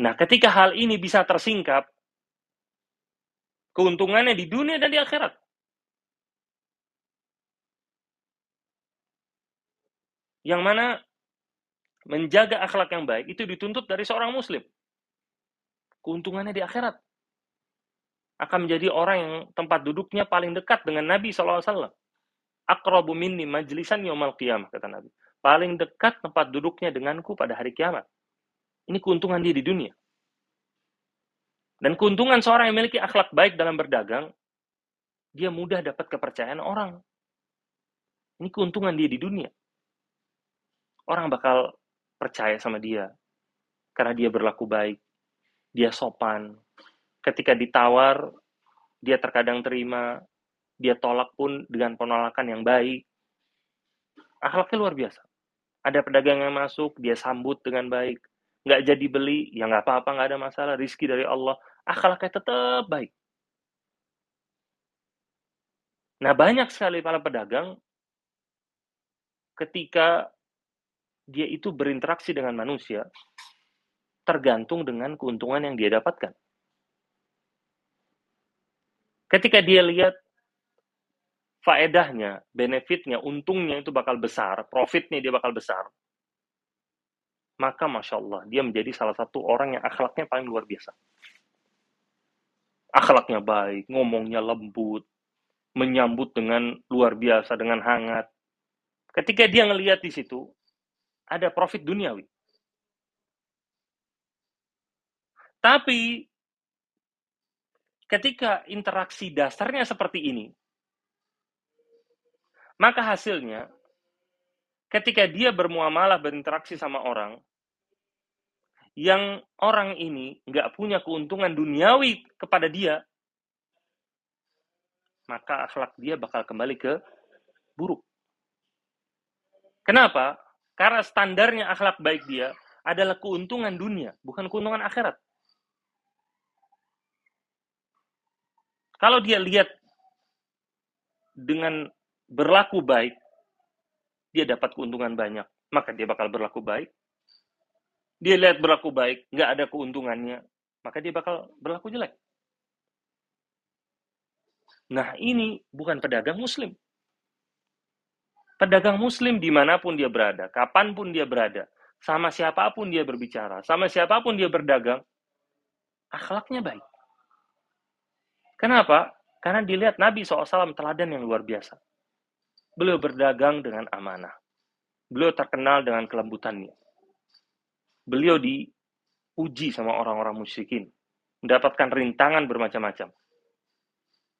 Nah, ketika hal ini bisa tersingkap, keuntungannya di dunia dan di akhirat. Yang mana menjaga akhlak yang baik itu dituntut dari seorang muslim keuntungannya di akhirat. Akan menjadi orang yang tempat duduknya paling dekat dengan Nabi SAW. Akrabu minni majlisan yaumal qiyamah, kata Nabi. Paling dekat tempat duduknya denganku pada hari kiamat. Ini keuntungan dia di dunia. Dan keuntungan seorang yang memiliki akhlak baik dalam berdagang, dia mudah dapat kepercayaan orang. Ini keuntungan dia di dunia. Orang bakal percaya sama dia karena dia berlaku baik, dia sopan. Ketika ditawar, dia terkadang terima, dia tolak pun dengan penolakan yang baik. Akhlaknya luar biasa. Ada pedagang yang masuk, dia sambut dengan baik. Nggak jadi beli, ya nggak apa-apa, nggak ada masalah. Rizki dari Allah. Akhlaknya tetap baik. Nah, banyak sekali para pedagang ketika dia itu berinteraksi dengan manusia tergantung dengan keuntungan yang dia dapatkan. Ketika dia lihat faedahnya, benefitnya, untungnya itu bakal besar, profitnya dia bakal besar, maka Masya Allah, dia menjadi salah satu orang yang akhlaknya paling luar biasa. Akhlaknya baik, ngomongnya lembut, menyambut dengan luar biasa, dengan hangat. Ketika dia ngelihat di situ, ada profit duniawi. Tapi, ketika interaksi dasarnya seperti ini, maka hasilnya, ketika dia bermuamalah berinteraksi sama orang, yang orang ini nggak punya keuntungan duniawi kepada dia, maka akhlak dia bakal kembali ke buruk. Kenapa? Karena standarnya akhlak baik dia adalah keuntungan dunia, bukan keuntungan akhirat. Kalau dia lihat dengan berlaku baik, dia dapat keuntungan banyak, maka dia bakal berlaku baik. Dia lihat berlaku baik, nggak ada keuntungannya, maka dia bakal berlaku jelek. Nah ini bukan pedagang muslim. Pedagang muslim di mana pun dia berada, kapan pun dia berada, sama siapa pun dia berbicara, sama siapa pun dia berdagang, akhlaknya baik. Kenapa? Karena dilihat Nabi SAW teladan yang luar biasa. Beliau berdagang dengan amanah. Beliau terkenal dengan kelembutannya. Beliau diuji sama orang-orang musyrikin. Mendapatkan rintangan bermacam-macam.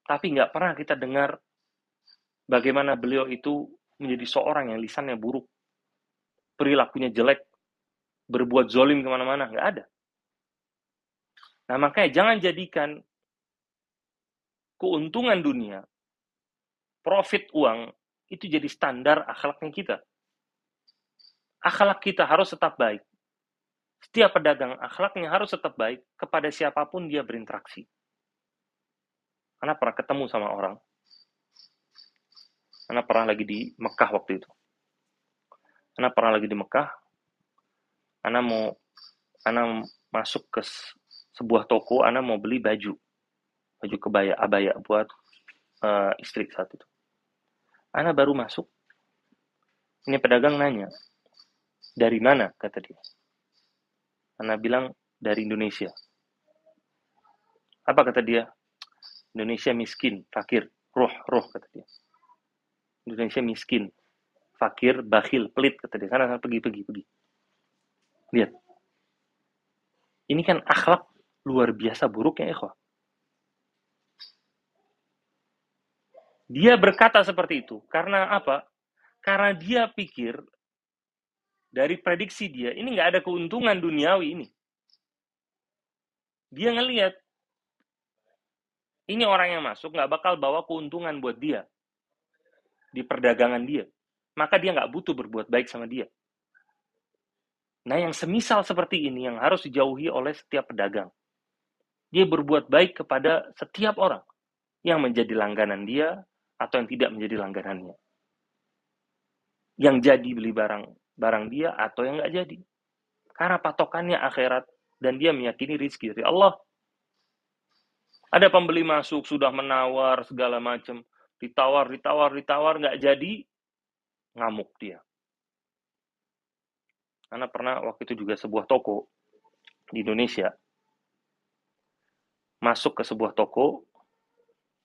Tapi nggak pernah kita dengar bagaimana beliau itu menjadi seorang yang lisannya buruk. Perilakunya jelek. Berbuat zolim ke mana-mana. Nggak ada. Nah makanya jangan jadikan keuntungan dunia, profit uang, itu jadi standar akhlaknya kita. Akhlak kita harus tetap baik. Setiap pedagang akhlaknya harus tetap baik kepada siapa pun dia berinteraksi. Karena pernah ketemu sama orang. Karena pernah lagi di Mekah waktu itu. Karena pernah lagi di Mekah. Karena mau Ana masuk ke sebuah toko, Ana mau beli baju. Baju kebaya, abaya buat uh, istri saat itu. Ana baru masuk. Ini pedagang nanya, dari mana? Kata dia. Ana bilang, dari Indonesia. Apa kata dia? Indonesia miskin, fakir, roh, roh kata dia. Indonesia miskin, fakir, bakhil, pelit kata dia. Sana pergi, pergi, pergi. Lihat. Ini kan akhlak luar biasa buruknya ikhwah. Dia berkata seperti itu karena apa? Karena dia pikir dari prediksi dia ini nggak ada keuntungan duniawi ini. Dia ngelihat ini orang yang masuk nggak bakal bawa keuntungan buat dia di perdagangan dia. Maka dia nggak butuh berbuat baik sama dia. Nah yang semisal seperti ini yang harus dijauhi oleh setiap pedagang. Dia berbuat baik kepada setiap orang yang menjadi langganan dia, atau yang tidak menjadi langganannya. Yang jadi beli barang barang dia atau yang nggak jadi. Karena patokannya akhirat dan dia meyakini rizki dari Allah. Ada pembeli masuk sudah menawar segala macam, ditawar, ditawar, ditawar nggak jadi, ngamuk dia. Karena pernah waktu itu juga sebuah toko di Indonesia masuk ke sebuah toko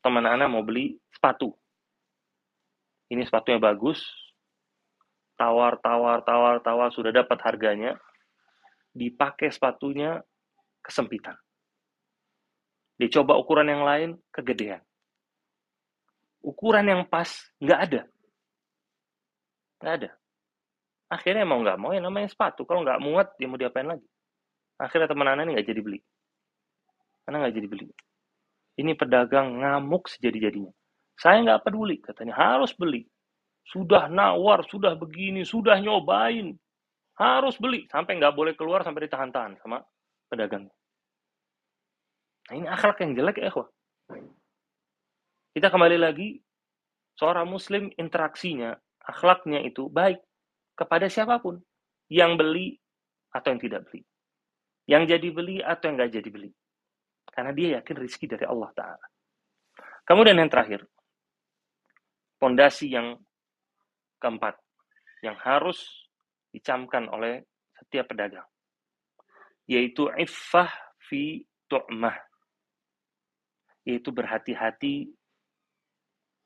teman anak mau beli sepatu Ini sepatunya bagus, tawar, tawar, tawar, tawar, sudah dapat harganya, dipakai sepatunya kesempitan. Dicoba ukuran yang lain, kegedean. Ukuran yang pas, nggak ada. Nggak ada. Akhirnya mau nggak mau, ya namanya sepatu. Kalau nggak muat, dia mau diapain lagi? Akhirnya teman anak ini nggak jadi beli. Karena nggak jadi beli. Ini pedagang ngamuk sejadi-jadinya. Saya nggak peduli, katanya harus beli. Sudah nawar, sudah begini, sudah nyobain. Harus beli. Sampai nggak boleh keluar, sampai ditahan-tahan sama pedagang. Nah ini akhlak yang jelek ya, Kita kembali lagi, seorang muslim interaksinya, akhlaknya itu baik kepada siapa pun. Yang beli atau yang tidak beli. Yang jadi beli atau yang nggak jadi beli. Karena dia yakin rizki dari Allah Ta'ala. Kemudian yang terakhir, pondasi yang keempat yang harus dicamkan oleh setiap pedagang yaitu iffah fi tu'mah yaitu berhati-hati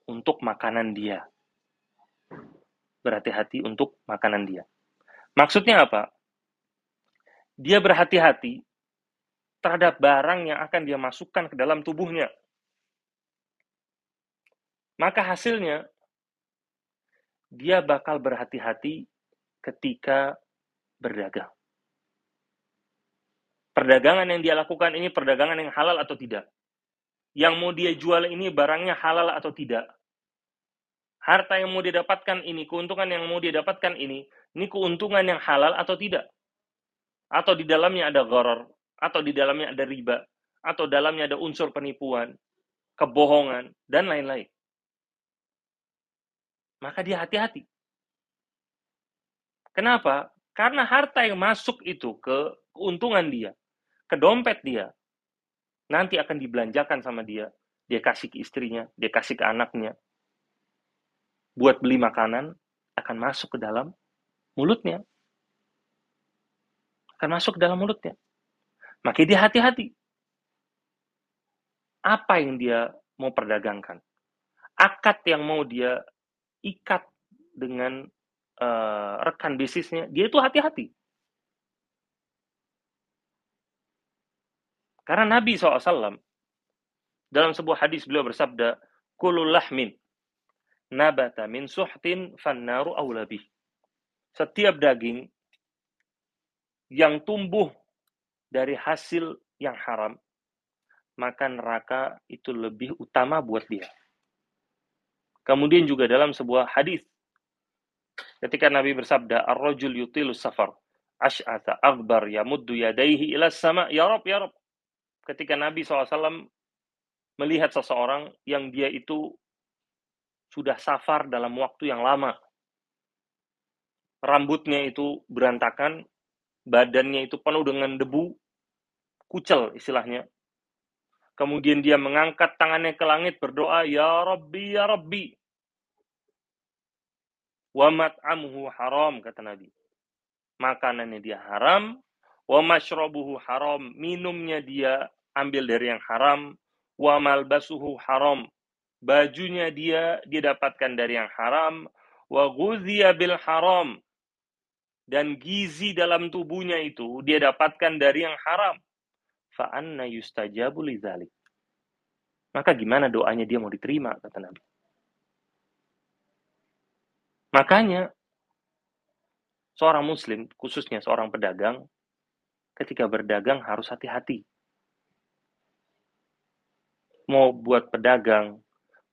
untuk makanan dia. Berhati-hati untuk makanan dia. Maksudnya apa? Dia berhati-hati terhadap barang yang akan dia masukkan ke dalam tubuhnya maka hasilnya dia bakal berhati-hati ketika berdagang. Perdagangan yang dia lakukan ini perdagangan yang halal atau tidak. Yang mau dia jual ini barangnya halal atau tidak. Harta yang mau dia dapatkan ini, keuntungan yang mau dia dapatkan ini, ini keuntungan yang halal atau tidak. Atau di dalamnya ada gharar, atau di dalamnya ada riba, atau dalamnya ada unsur penipuan, kebohongan, dan lain-lain maka dia hati-hati. Kenapa? Karena harta yang masuk itu ke keuntungan dia, ke dompet dia, nanti akan dibelanjakan sama dia. Dia kasih ke istrinya, dia kasih ke anaknya. Buat beli makanan, akan masuk ke dalam mulutnya. Akan masuk ke dalam mulutnya. Maka dia hati-hati. Apa yang dia mau perdagangkan? Akad yang mau dia ikat dengan uh, rekan bisnisnya, dia itu hati-hati. Karena Nabi SAW dalam sebuah hadis beliau bersabda, Kulul lahmin nabata min suhtin fannaru awlabih. Setiap daging yang tumbuh dari hasil yang haram, maka neraka itu lebih utama buat dia. Kemudian juga dalam sebuah hadis ketika Nabi bersabda, "Ar-rajul yutilu safar, ash'atha aghbar yamuddu yadayhi ila sama, ya Rob, ya Rob." Ketika Nabi SAW melihat seseorang yang dia itu sudah safar dalam waktu yang lama. Rambutnya itu berantakan, badannya itu penuh dengan debu, kucel istilahnya. Kemudian dia mengangkat tangannya ke langit berdoa, Ya Rabbi, Ya Rabbi. Wa mat'amuhu haram, kata Nabi. Makanannya dia haram, wa haram. Minumnya dia ambil dari yang haram, wa malbasuhu haram. Bajunya dia dia dapatkan dari yang haram, wa ghudhiya bil haram. Dan gizi dalam tubuhnya itu dia dapatkan dari yang haram fa'anna yustajabu lidzalik. Maka gimana doanya dia mau diterima, kata Nabi. Makanya, seorang muslim, khususnya seorang pedagang, ketika berdagang harus hati-hati. Mau buat pedagang,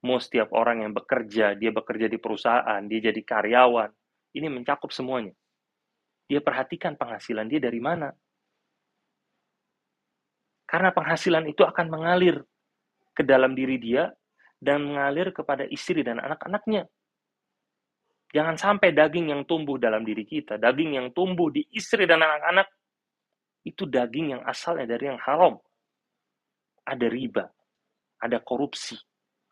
mau setiap orang yang bekerja, dia bekerja di perusahaan, dia jadi karyawan, ini mencakup semuanya. Dia perhatikan penghasilan dia dari mana. Karena penghasilan itu akan mengalir ke dalam diri dia dan mengalir kepada istri dan anak-anaknya. Jangan sampai daging yang tumbuh dalam diri kita, daging yang tumbuh di istri dan anak-anak, itu daging yang asalnya dari yang haram. Ada riba, ada korupsi,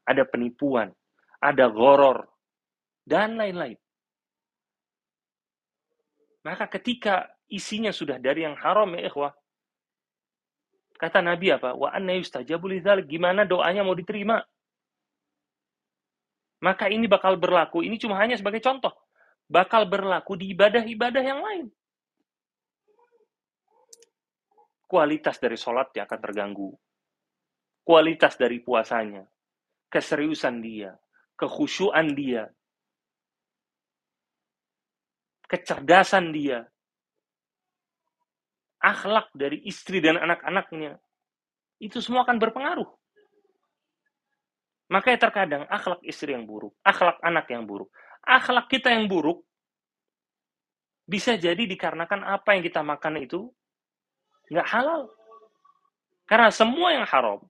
ada penipuan, ada goror, dan lain-lain. Maka ketika isinya sudah dari yang haram ya ikhwah, Kata Nabi apa? Wa anna yustajabu. Gimana doanya mau diterima? Maka ini bakal berlaku, ini cuma hanya sebagai contoh. Bakal berlaku di ibadah-ibadah yang lain. Kualitas dari sholatnya akan terganggu. Kualitas dari puasanya. Keseriusan dia. Kekhusyuan dia. Kecerdasan dia. Akhlak dari istri dan anak-anaknya. Itu semua akan berpengaruh. Makanya terkadang akhlak istri yang buruk, akhlak anak yang buruk, akhlak kita yang buruk bisa jadi dikarenakan apa yang kita makan itu nggak halal. Karena semua yang haram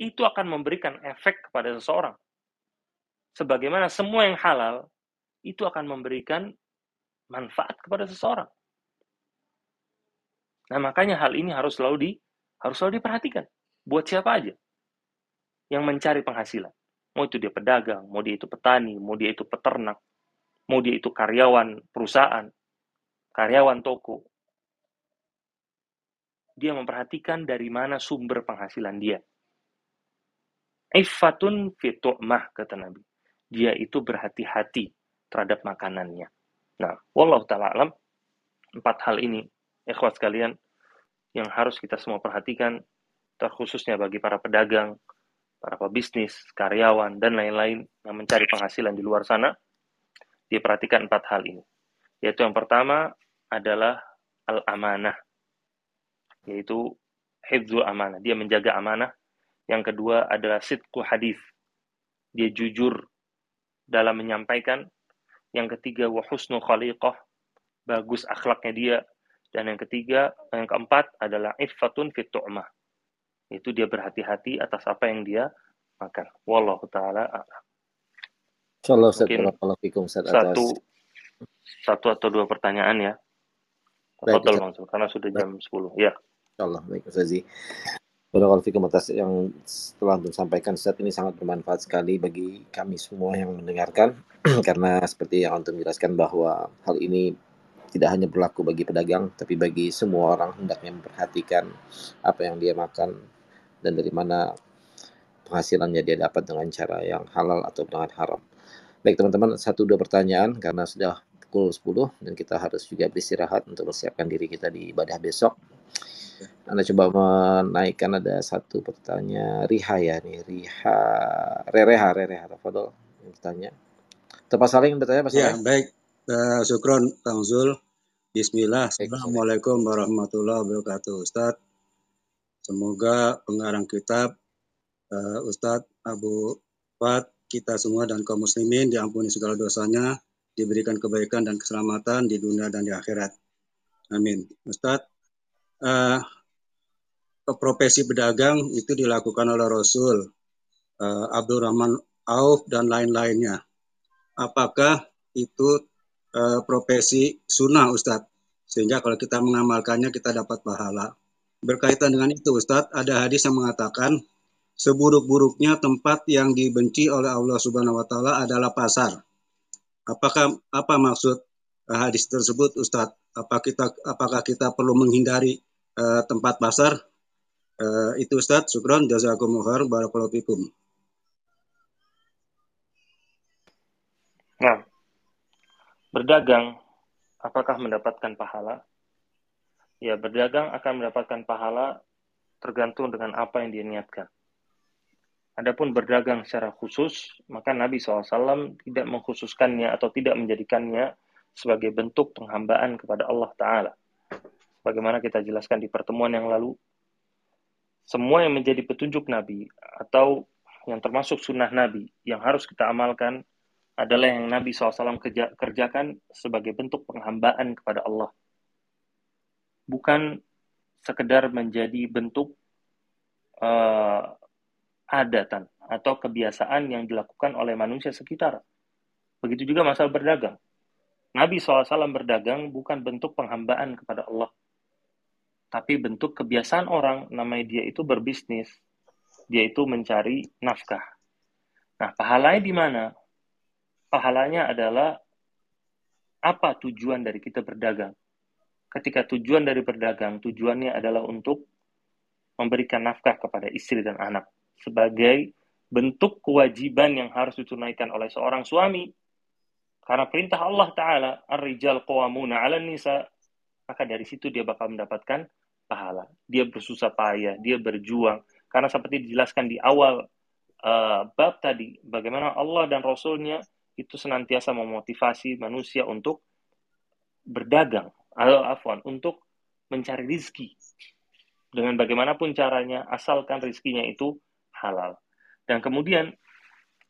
itu akan memberikan efek kepada seseorang. Sebagaimana semua yang halal itu akan memberikan manfaat kepada seseorang. Nah, makanya hal ini harus selalu di harus selalu diperhatikan. Buat siapa aja yang mencari penghasilan. Mau itu dia pedagang, mau dia itu petani, mau dia itu peternak, mau dia itu karyawan perusahaan, karyawan toko. Dia memperhatikan dari mana sumber penghasilan dia. Ifatun fitu'mah, kata Nabi. Dia itu berhati-hati terhadap makanannya. Nah, wallahu ta'ala alam, empat hal ini, ikhwat sekalian, yang harus kita semua perhatikan, terkhususnya bagi para pedagang, para pebisnis, karyawan, dan lain-lain yang mencari penghasilan di luar sana, dia perhatikan empat hal ini. Yaitu yang pertama adalah al-amanah, yaitu hifzul amanah, dia menjaga amanah. Yang kedua adalah sidku hadis, dia jujur dalam menyampaikan. Yang ketiga wahusnu khaliqah, bagus akhlaknya dia dan yang ketiga, yang keempat adalah iffatun fit tu'mah. Itu dia berhati-hati atas apa yang dia makan. Wallahu taala a'lam.
Mungkin
satu satu atau dua pertanyaan ya. Betul langsung karena sudah jam sepuluh. 10. Ya.
Insyaallah baik Ustaz. Barakallahu atas yang telah untuk sampaikan Ustaz ini sangat bermanfaat sekali bagi kami semua yang mendengarkan *clears throat* karena seperti yang Antum jelaskan bahwa hal ini tidak hanya berlaku bagi pedagang, tapi bagi semua orang hendaknya memperhatikan apa yang dia makan dan dari mana penghasilannya dia dapat dengan cara yang halal atau dengan haram. Baik teman-teman, satu dua pertanyaan karena sudah pukul 10 dan kita harus juga beristirahat untuk mempersiapkan diri kita di ibadah besok. Anda coba menaikkan ada satu pertanyaan Riha ya nih Riha Rereha Rereha Tafadol yang bertanya. Tepat saling bertanya Pak
Ya, baik. Uh, syukron Kang Zul. Bismillah. Assalamualaikum warahmatullahi wabarakatuh. Ustaz, semoga pengarang kitab uh, Ustadz Abu Fat, kita semua dan kaum muslimin diampuni segala dosanya, diberikan kebaikan dan keselamatan di dunia dan di akhirat. Amin. Ustadz, uh, profesi pedagang itu dilakukan oleh Rasul uh, Abdurrahman Auf dan lain-lainnya. Apakah itu uh, profesi sunnah Ustadz. Sehingga kalau kita mengamalkannya kita dapat pahala. Berkaitan dengan itu Ustadz, ada hadis yang mengatakan seburuk-buruknya tempat yang dibenci oleh Allah Subhanahu wa taala adalah pasar. Apakah apa maksud uh, hadis tersebut Ustadz? Apa kita apakah kita perlu menghindari uh, tempat pasar? Uh, itu Ustadz, syukron jazakumullah khair barakallahu.
Nah, Berdagang, apakah mendapatkan pahala? Ya, berdagang akan mendapatkan pahala tergantung dengan apa yang dia niatkan. Adapun berdagang secara khusus, maka Nabi SAW tidak mengkhususkannya atau tidak menjadikannya sebagai bentuk penghambaan kepada Allah Ta'ala. Bagaimana kita jelaskan di pertemuan yang lalu, semua yang menjadi petunjuk Nabi atau yang termasuk sunnah Nabi yang harus kita amalkan adalah yang Nabi SAW kerja, kerjakan sebagai bentuk penghambaan kepada Allah. Bukan sekedar menjadi bentuk uh, adatan atau kebiasaan yang dilakukan oleh manusia sekitar. Begitu juga masalah berdagang. Nabi SAW berdagang bukan bentuk penghambaan kepada Allah. Tapi bentuk kebiasaan orang, namanya dia itu berbisnis. Dia itu mencari nafkah. Nah, pahalanya di mana? Pahalanya adalah apa tujuan dari kita berdagang. Ketika tujuan dari berdagang, tujuannya adalah untuk memberikan nafkah kepada istri dan anak sebagai bentuk kewajiban yang harus ditunaikan oleh seorang suami. Karena perintah Allah Ta'ala, Ar-Rijal Qawamuna ala Nisa, maka dari situ dia bakal mendapatkan pahala. Dia bersusah payah, dia berjuang. Karena seperti dijelaskan di awal uh, bab tadi, bagaimana Allah dan Rasulnya itu senantiasa memotivasi manusia untuk berdagang, atau afwan, untuk mencari rizki. Dengan bagaimanapun caranya, asalkan rizkinya itu halal. Dan kemudian,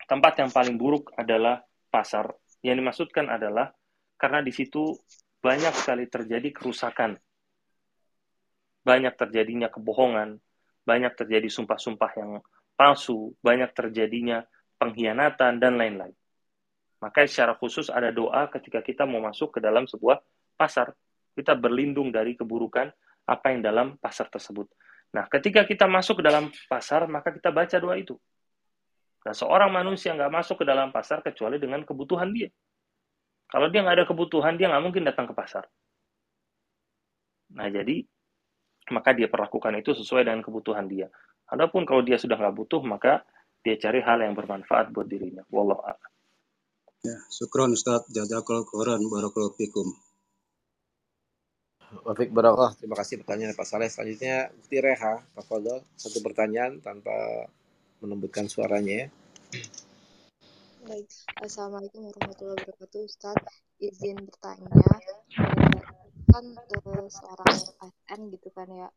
tempat yang paling buruk adalah pasar. Yang dimaksudkan adalah karena di situ banyak sekali terjadi kerusakan. Banyak terjadinya kebohongan, banyak terjadi sumpah-sumpah yang palsu, banyak terjadinya pengkhianatan, dan lain-lain. Maka secara khusus ada doa ketika kita mau masuk ke dalam sebuah pasar. Kita berlindung dari keburukan apa yang dalam pasar tersebut. Nah, ketika kita masuk ke dalam pasar, maka kita baca doa itu. Nah, seorang manusia nggak masuk ke dalam pasar kecuali dengan kebutuhan dia. Kalau dia nggak ada kebutuhan, dia nggak mungkin datang ke pasar. Nah, jadi maka dia perlakukan itu sesuai dengan kebutuhan dia. Adapun kalau dia sudah nggak butuh, maka dia cari hal yang bermanfaat buat dirinya. Wallahu a'lam.
Ya, syukron Ustaz. Jazakallahu khairan barakallahu fikum.
Wafik Barokah, terima kasih pertanyaan Pak Saleh. Selanjutnya Bukti Reha, Pak Fadol, satu pertanyaan tanpa menembutkan suaranya ya.
Baik, Assalamualaikum warahmatullahi wabarakatuh Ustaz. Izin bertanya, kan uh, seorang ASN gitu kan ya,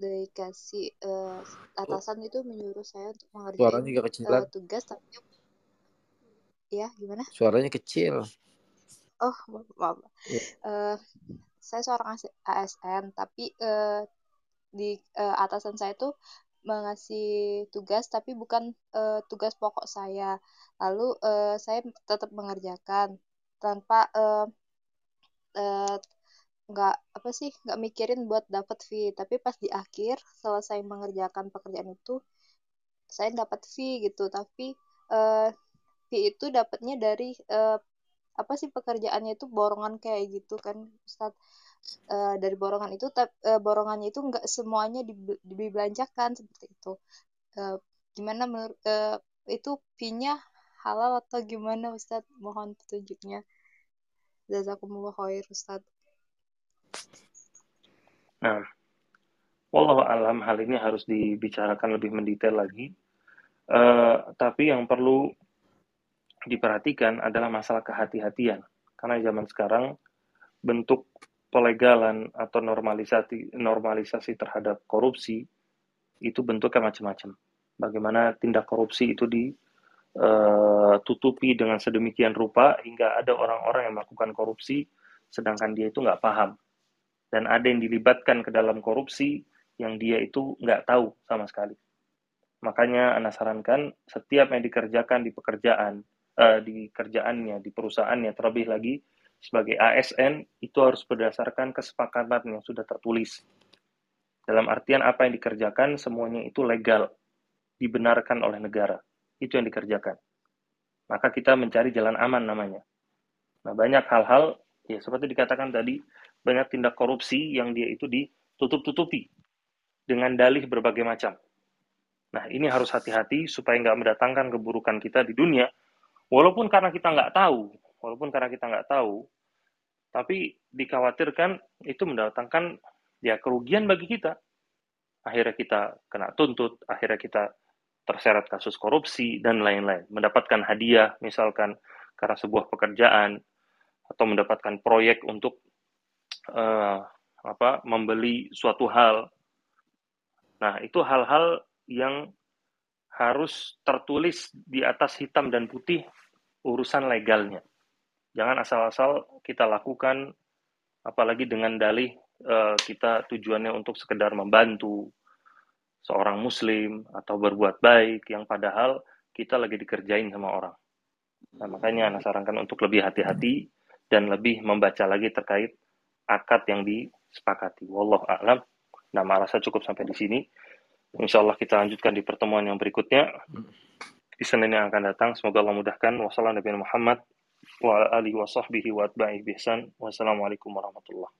dikasih uh, atasan itu menyuruh saya untuk mengerjakan uh, tugas tapi ya gimana?
Suaranya kecil.
Oh maaf, maaf. Ya. Uh, saya seorang ASN tapi uh, di uh, atasan saya itu mengasih tugas tapi bukan uh, tugas pokok saya. Lalu uh, saya tetap mengerjakan tanpa uh, uh, nggak apa sih nggak mikirin buat dapat fee. Tapi pas di akhir selesai mengerjakan pekerjaan itu saya dapat fee gitu. Tapi uh, fee itu dapatnya dari uh, apa sih pekerjaannya itu borongan kayak gitu kan Ustaz uh, dari borongan itu uh, borongannya itu nggak semuanya dibelanjakan seperti itu. Uh, gimana menurut uh, itu fee-nya halal atau gimana Ustaz mohon petunjuknya. Jazakumullah khair Ustaz
nah Wallahu alam hal ini harus dibicarakan lebih mendetail lagi. Uh, tapi yang perlu diperhatikan adalah masalah kehati-hatian. Karena zaman sekarang bentuk pelegalan atau normalisasi normalisasi terhadap korupsi itu bentuknya macam-macam. Bagaimana tindak korupsi itu ditutupi eh, dengan sedemikian rupa hingga ada orang-orang yang melakukan korupsi sedangkan dia itu nggak paham. Dan ada yang dilibatkan ke dalam korupsi yang dia itu nggak tahu sama sekali. Makanya Anda sarankan setiap yang dikerjakan di pekerjaan, uh, di kerjaannya, di perusahaannya, terlebih lagi sebagai ASN itu harus berdasarkan kesepakatan yang sudah tertulis. Dalam artian apa yang dikerjakan semuanya itu legal, dibenarkan oleh negara. Itu yang dikerjakan. Maka kita mencari jalan aman namanya. Nah, banyak hal-hal ya seperti dikatakan tadi, banyak tindak korupsi yang dia itu ditutup-tutupi dengan dalih berbagai macam. Nah, ini harus hati-hati supaya nggak mendatangkan keburukan kita di dunia, Walaupun karena kita nggak tahu, walaupun karena kita nggak tahu, tapi dikhawatirkan itu mendatangkan ya kerugian bagi kita. Akhirnya kita kena tuntut, akhirnya kita terseret kasus korupsi dan lain-lain. Mendapatkan hadiah misalkan karena sebuah pekerjaan atau mendapatkan proyek untuk uh, apa membeli suatu hal. Nah, itu hal-hal yang harus tertulis di atas hitam dan putih urusan legalnya. Jangan asal-asal kita lakukan, apalagi dengan dalih uh, kita tujuannya untuk sekedar membantu seorang muslim atau berbuat baik yang padahal kita lagi dikerjain sama orang. Nah, makanya anak sarankan untuk lebih hati-hati dan lebih membaca lagi terkait akad yang disepakati. Wallah a'lam. Nama rasa cukup sampai di sini. Insya Allah kita lanjutkan di pertemuan yang berikutnya. Di Senin yang akan datang. Semoga Allah mudahkan. Wassalamualaikum warahmatullahi wabarakatuh. Wassalamualaikum warahmatullahi wabarakatuh.